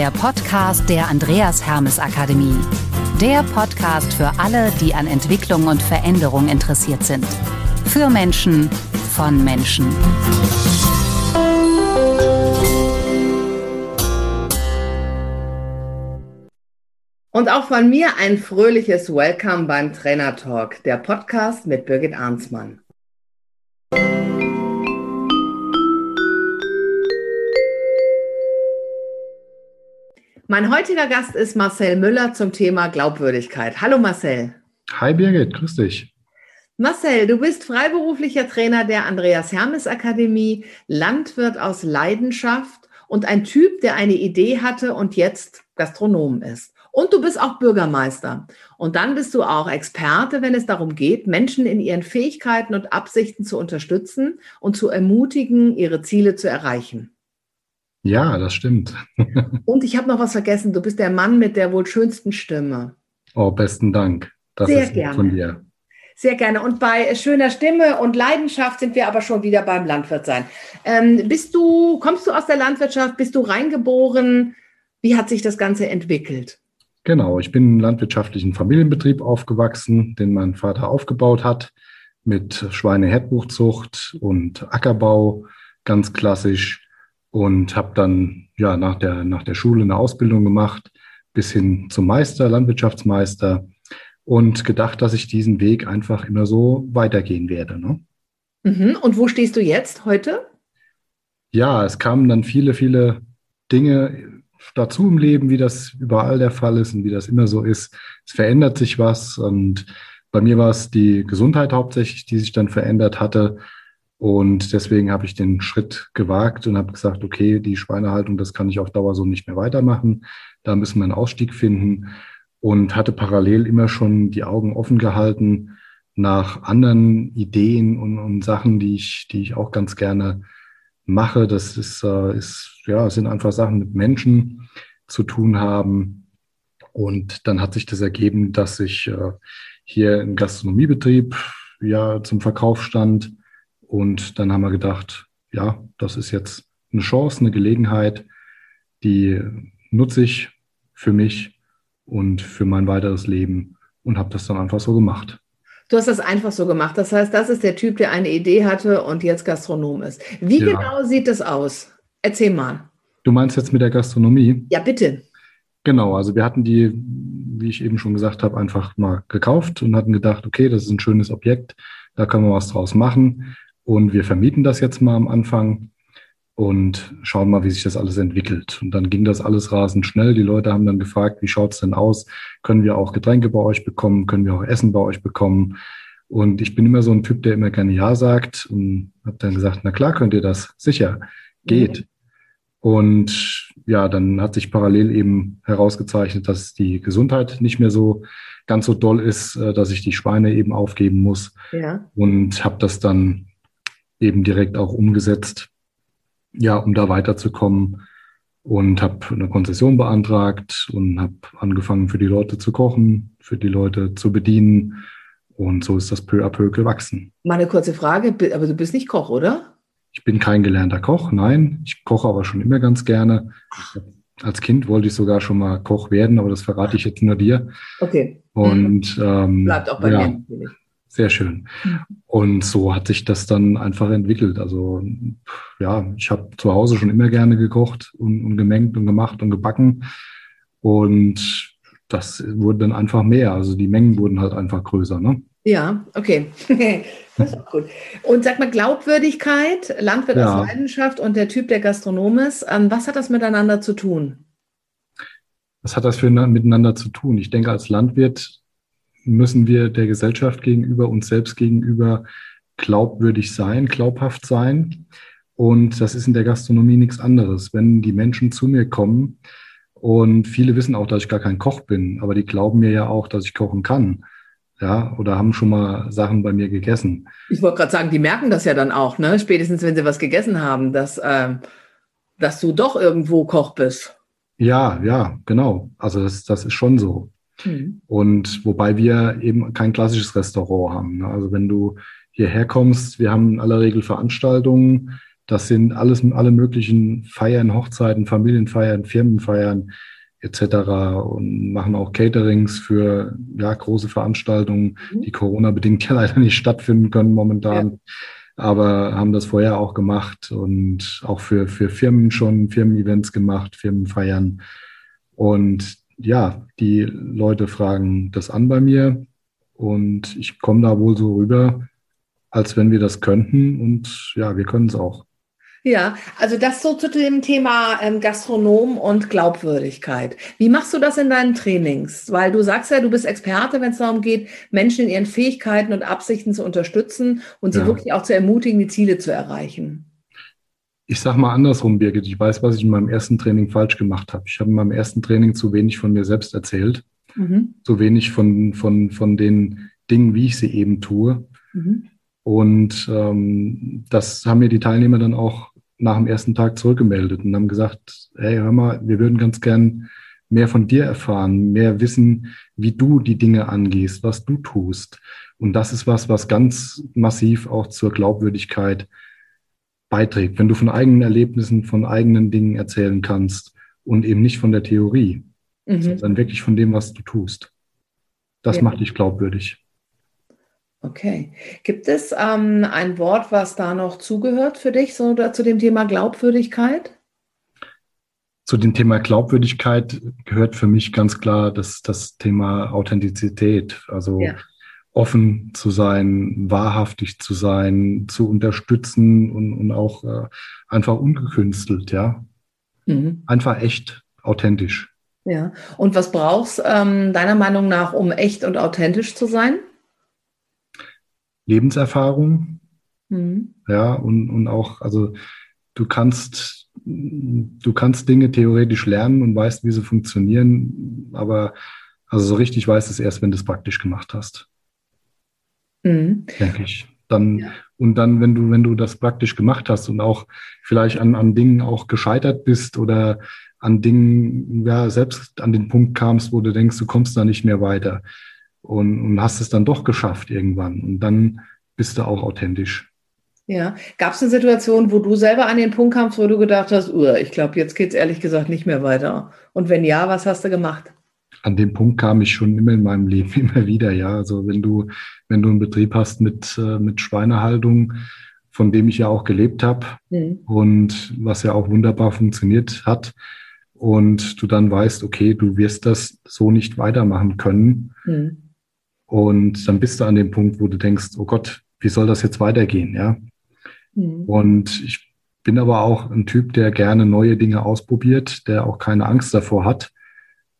der Podcast der Andreas Hermes Akademie. Der Podcast für alle, die an Entwicklung und Veränderung interessiert sind. Für Menschen, von Menschen. Und auch von mir ein fröhliches Welcome beim Trainer Talk, der Podcast mit Birgit Arnsmann. Mein heutiger Gast ist Marcel Müller zum Thema Glaubwürdigkeit. Hallo Marcel. Hi Birgit, grüß dich. Marcel, du bist freiberuflicher Trainer der Andreas Hermes Akademie, Landwirt aus Leidenschaft und ein Typ, der eine Idee hatte und jetzt Gastronom ist. Und du bist auch Bürgermeister. Und dann bist du auch Experte, wenn es darum geht, Menschen in ihren Fähigkeiten und Absichten zu unterstützen und zu ermutigen, ihre Ziele zu erreichen. Ja, das stimmt. Und ich habe noch was vergessen. Du bist der Mann mit der wohl schönsten Stimme. Oh, besten Dank. Das Sehr ist gerne. von dir. Sehr gerne. Und bei schöner Stimme und Leidenschaft sind wir aber schon wieder beim Landwirtsein. Ähm, bist du, kommst du aus der Landwirtschaft? Bist du reingeboren? Wie hat sich das Ganze entwickelt? Genau, ich bin im landwirtschaftlichen Familienbetrieb aufgewachsen, den mein Vater aufgebaut hat, mit Schweineherdbuchzucht und Ackerbau, ganz klassisch und habe dann ja nach der, nach der Schule eine Ausbildung gemacht, bis hin zum Meister, Landwirtschaftsmeister und gedacht, dass ich diesen Weg einfach immer so weitergehen werde. Ne? Mhm. Und wo stehst du jetzt heute? Ja, es kamen dann viele, viele Dinge dazu im Leben, wie das überall der Fall ist und wie das immer so ist. Es verändert sich was und bei mir war es die Gesundheit hauptsächlich, die sich dann verändert hatte. Und deswegen habe ich den Schritt gewagt und habe gesagt, okay, die Schweinehaltung, das kann ich auf Dauer so nicht mehr weitermachen. Da müssen wir einen Ausstieg finden und hatte parallel immer schon die Augen offen gehalten nach anderen Ideen und, und Sachen, die ich, die ich auch ganz gerne mache. Das ist, äh, ist, ja, sind einfach Sachen mit Menschen zu tun haben. Und dann hat sich das ergeben, dass ich äh, hier im Gastronomiebetrieb ja zum Verkauf stand und dann haben wir gedacht, ja, das ist jetzt eine Chance, eine Gelegenheit, die nutze ich für mich und für mein weiteres Leben und habe das dann einfach so gemacht. Du hast das einfach so gemacht. Das heißt, das ist der Typ, der eine Idee hatte und jetzt Gastronom ist. Wie ja. genau sieht das aus? Erzähl mal. Du meinst jetzt mit der Gastronomie? Ja, bitte. Genau, also wir hatten die, wie ich eben schon gesagt habe, einfach mal gekauft und hatten gedacht, okay, das ist ein schönes Objekt, da können wir was draus machen. Und wir vermieten das jetzt mal am Anfang und schauen mal, wie sich das alles entwickelt. Und dann ging das alles rasend schnell. Die Leute haben dann gefragt, wie schaut's denn aus? Können wir auch Getränke bei euch bekommen? Können wir auch Essen bei euch bekommen? Und ich bin immer so ein Typ, der immer gerne Ja sagt und habe dann gesagt, na klar könnt ihr das, sicher, geht. Und ja, dann hat sich parallel eben herausgezeichnet, dass die Gesundheit nicht mehr so ganz so doll ist, äh, dass ich die Schweine eben aufgeben muss. Ja. Und habe das dann eben direkt auch umgesetzt, ja, um da weiterzukommen und habe eine Konzession beantragt und habe angefangen für die Leute zu kochen, für die Leute zu bedienen und so ist das peu à peu gewachsen. Mal eine kurze Frage, aber du bist nicht Koch, oder? Ich bin kein gelernter Koch, nein. Ich koche aber schon immer ganz gerne. Als Kind wollte ich sogar schon mal Koch werden, aber das verrate ich jetzt nur dir. Okay. Und ähm, bleibt auch bei ja, mir natürlich. Sehr schön. Und so hat sich das dann einfach entwickelt. Also ja, ich habe zu Hause schon immer gerne gekocht und, und gemengt und gemacht und gebacken. Und das wurde dann einfach mehr. Also die Mengen wurden halt einfach größer. Ne? Ja, okay. das ist auch gut. Und sag mal, Glaubwürdigkeit, Landwirt ja. aus Leidenschaft und der Typ der Gastronom ist, was hat das miteinander zu tun? Was hat das für miteinander zu tun? Ich denke, als Landwirt müssen wir der Gesellschaft gegenüber, uns selbst gegenüber glaubwürdig sein, glaubhaft sein. Und das ist in der Gastronomie nichts anderes. Wenn die Menschen zu mir kommen und viele wissen auch, dass ich gar kein Koch bin, aber die glauben mir ja auch, dass ich kochen kann. Ja, oder haben schon mal Sachen bei mir gegessen. Ich wollte gerade sagen, die merken das ja dann auch, ne? Spätestens, wenn sie was gegessen haben, dass, äh, dass du doch irgendwo Koch bist. Ja, ja, genau. Also das, das ist schon so. Mhm. Und wobei wir eben kein klassisches Restaurant haben. Ne? Also wenn du hierher kommst, wir haben in aller Regel Veranstaltungen, Das sind alles, alle möglichen Feiern, Hochzeiten, Familienfeiern, Firmenfeiern etc. und machen auch Caterings für ja, große Veranstaltungen, mhm. die Corona-bedingt ja leider nicht stattfinden können momentan. Ja. Aber haben das vorher auch gemacht und auch für, für Firmen schon Firmen-Events gemacht, Firmenfeiern. Und ja, die Leute fragen das an bei mir und ich komme da wohl so rüber, als wenn wir das könnten und ja, wir können es auch. Ja, also das so zu dem Thema ähm, Gastronom und Glaubwürdigkeit. Wie machst du das in deinen Trainings? Weil du sagst ja, du bist Experte, wenn es darum geht, Menschen in ihren Fähigkeiten und Absichten zu unterstützen und sie ja. wirklich auch zu ermutigen, die Ziele zu erreichen. Ich sage mal andersrum, Birgit. Ich weiß, was ich in meinem ersten Training falsch gemacht habe. Ich habe in meinem ersten Training zu wenig von mir selbst erzählt, mhm. zu wenig von, von, von den Dingen, wie ich sie eben tue. Mhm. Und ähm, das haben mir die Teilnehmer dann auch nach dem ersten Tag zurückgemeldet und haben gesagt, hey, hör mal, wir würden ganz gern mehr von dir erfahren, mehr wissen, wie du die Dinge angehst, was du tust. Und das ist was, was ganz massiv auch zur Glaubwürdigkeit beiträgt. Wenn du von eigenen Erlebnissen, von eigenen Dingen erzählen kannst und eben nicht von der Theorie, mhm. sondern wirklich von dem, was du tust. Das ja. macht dich glaubwürdig. Okay. Gibt es ähm, ein Wort, was da noch zugehört für dich, so oder zu dem Thema Glaubwürdigkeit? Zu dem Thema Glaubwürdigkeit gehört für mich ganz klar das, das Thema Authentizität. Also ja. Offen zu sein, wahrhaftig zu sein, zu unterstützen und, und auch äh, einfach ungekünstelt, ja. Mhm. Einfach echt, authentisch. Ja. Und was brauchst ähm, deiner Meinung nach, um echt und authentisch zu sein? Lebenserfahrung. Mhm. Ja, und, und auch, also du kannst, du kannst Dinge theoretisch lernen und weißt, wie sie funktionieren, aber also so richtig weißt es erst, wenn du es praktisch gemacht hast. Mhm. Denke ich. Dann, ja. und dann, wenn du, wenn du das praktisch gemacht hast und auch vielleicht an, an Dingen auch gescheitert bist oder an Dingen, ja, selbst an den Punkt kamst, wo du denkst, du kommst da nicht mehr weiter, und, und hast es dann doch geschafft irgendwann. Und dann bist du auch authentisch. Ja, gab es eine Situation, wo du selber an den Punkt kamst, wo du gedacht hast, ich glaube, jetzt geht es ehrlich gesagt nicht mehr weiter? Und wenn ja, was hast du gemacht? An dem Punkt kam ich schon immer in meinem Leben immer wieder, ja. Also wenn du, wenn du einen Betrieb hast mit, äh, mit Schweinehaltung, von dem ich ja auch gelebt habe mhm. und was ja auch wunderbar funktioniert hat, und du dann weißt, okay, du wirst das so nicht weitermachen können, mhm. Und dann bist du an dem Punkt, wo du denkst, oh Gott, wie soll das jetzt weitergehen, ja? Mhm. Und ich bin aber auch ein Typ, der gerne neue Dinge ausprobiert, der auch keine Angst davor hat,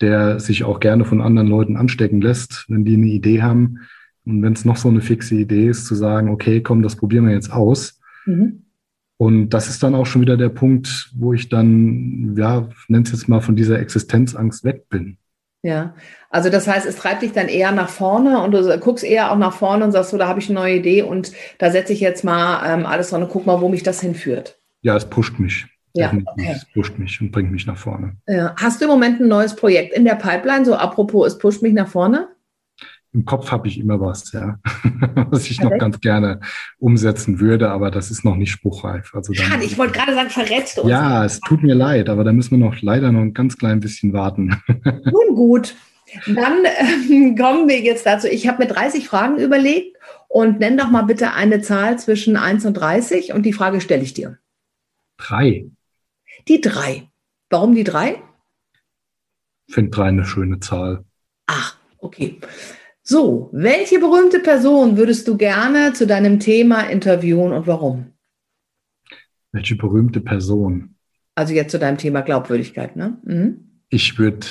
der sich auch gerne von anderen Leuten anstecken lässt, wenn die eine Idee haben. Und wenn es noch so eine fixe Idee ist, zu sagen, okay, komm, das probieren wir jetzt aus. Mhm. Und das ist dann auch schon wieder der Punkt, wo ich dann, ja, nenne es jetzt mal von dieser Existenzangst weg bin. Ja, also das heißt, es treibt dich dann eher nach vorne und du guckst eher auch nach vorne und sagst so, da habe ich eine neue Idee und da setze ich jetzt mal ähm, alles dran und guck mal, wo mich das hinführt. Ja, es pusht mich. Ja, okay. Es pusht mich und bringt mich nach vorne. Ja. Hast du im Moment ein neues Projekt in der Pipeline? So apropos, es pusht mich nach vorne? im Kopf habe ich immer was, ja, was ich noch ganz gerne umsetzen würde, aber das ist noch nicht spruchreif. Also Schade, ich wollte gerade sagen, verrätst du uns. Ja, es tut mir leid, aber da müssen wir noch leider noch ein ganz klein bisschen warten. Nun gut, dann ähm, kommen wir jetzt dazu. Ich habe mir 30 Fragen überlegt und nenn doch mal bitte eine Zahl zwischen 1 und 30 und die Frage stelle ich dir. Drei. Die drei. Warum die drei? Ich finde drei eine schöne Zahl. Ach, okay. So, welche berühmte Person würdest du gerne zu deinem Thema interviewen und warum? Welche berühmte Person? Also jetzt zu deinem Thema Glaubwürdigkeit, ne? Mhm. Ich würde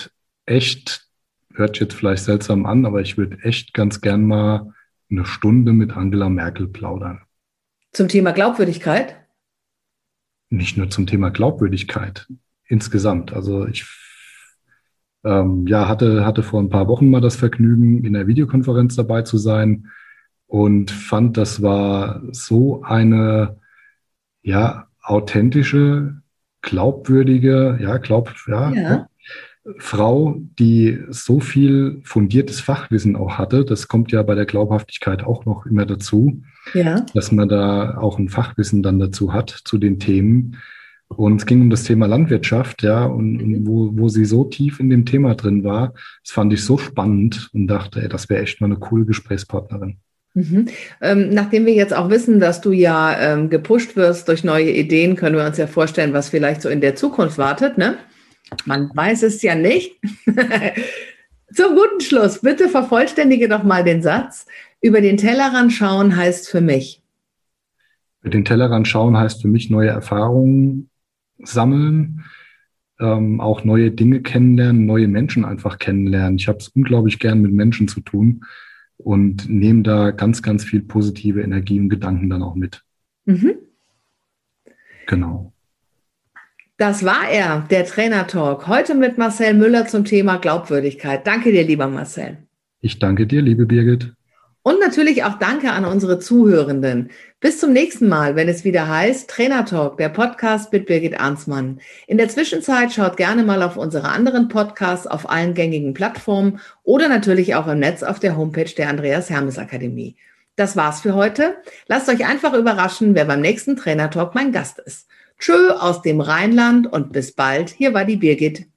echt, hört jetzt vielleicht seltsam an, aber ich würde echt ganz gern mal eine Stunde mit Angela Merkel plaudern. Zum Thema Glaubwürdigkeit? Nicht nur zum Thema Glaubwürdigkeit, insgesamt. Also ich ähm, ja, hatte, hatte vor ein paar Wochen mal das Vergnügen, in der Videokonferenz dabei zu sein und fand, das war so eine, ja, authentische, glaubwürdige, ja, glaub, ja, ja. Frau, die so viel fundiertes Fachwissen auch hatte. Das kommt ja bei der Glaubhaftigkeit auch noch immer dazu, ja. dass man da auch ein Fachwissen dann dazu hat zu den Themen. Und es ging um das Thema Landwirtschaft, ja, und, und wo, wo sie so tief in dem Thema drin war, das fand ich so spannend und dachte, ey, das wäre echt mal eine coole Gesprächspartnerin. Mhm. Ähm, nachdem wir jetzt auch wissen, dass du ja ähm, gepusht wirst durch neue Ideen, können wir uns ja vorstellen, was vielleicht so in der Zukunft wartet, ne? Man weiß es ja nicht. Zum guten Schluss, bitte vervollständige doch mal den Satz. Über den Tellerrand schauen heißt für mich. Über den Tellerrand schauen heißt für mich neue Erfahrungen sammeln, ähm, auch neue Dinge kennenlernen, neue Menschen einfach kennenlernen. Ich habe es unglaublich gern mit Menschen zu tun und nehme da ganz, ganz viel positive Energie und Gedanken dann auch mit. Mhm. Genau. Das war er, der Trainer Talk. Heute mit Marcel Müller zum Thema Glaubwürdigkeit. Danke dir, lieber Marcel. Ich danke dir, liebe Birgit. Und natürlich auch danke an unsere Zuhörenden. Bis zum nächsten Mal, wenn es wieder heißt Trainer Talk, der Podcast mit Birgit Arnsmann. In der Zwischenzeit schaut gerne mal auf unsere anderen Podcasts auf allen gängigen Plattformen oder natürlich auch im Netz auf der Homepage der Andreas Hermes Akademie. Das war's für heute. Lasst euch einfach überraschen, wer beim nächsten Trainer Talk mein Gast ist. Tschö aus dem Rheinland und bis bald. Hier war die Birgit.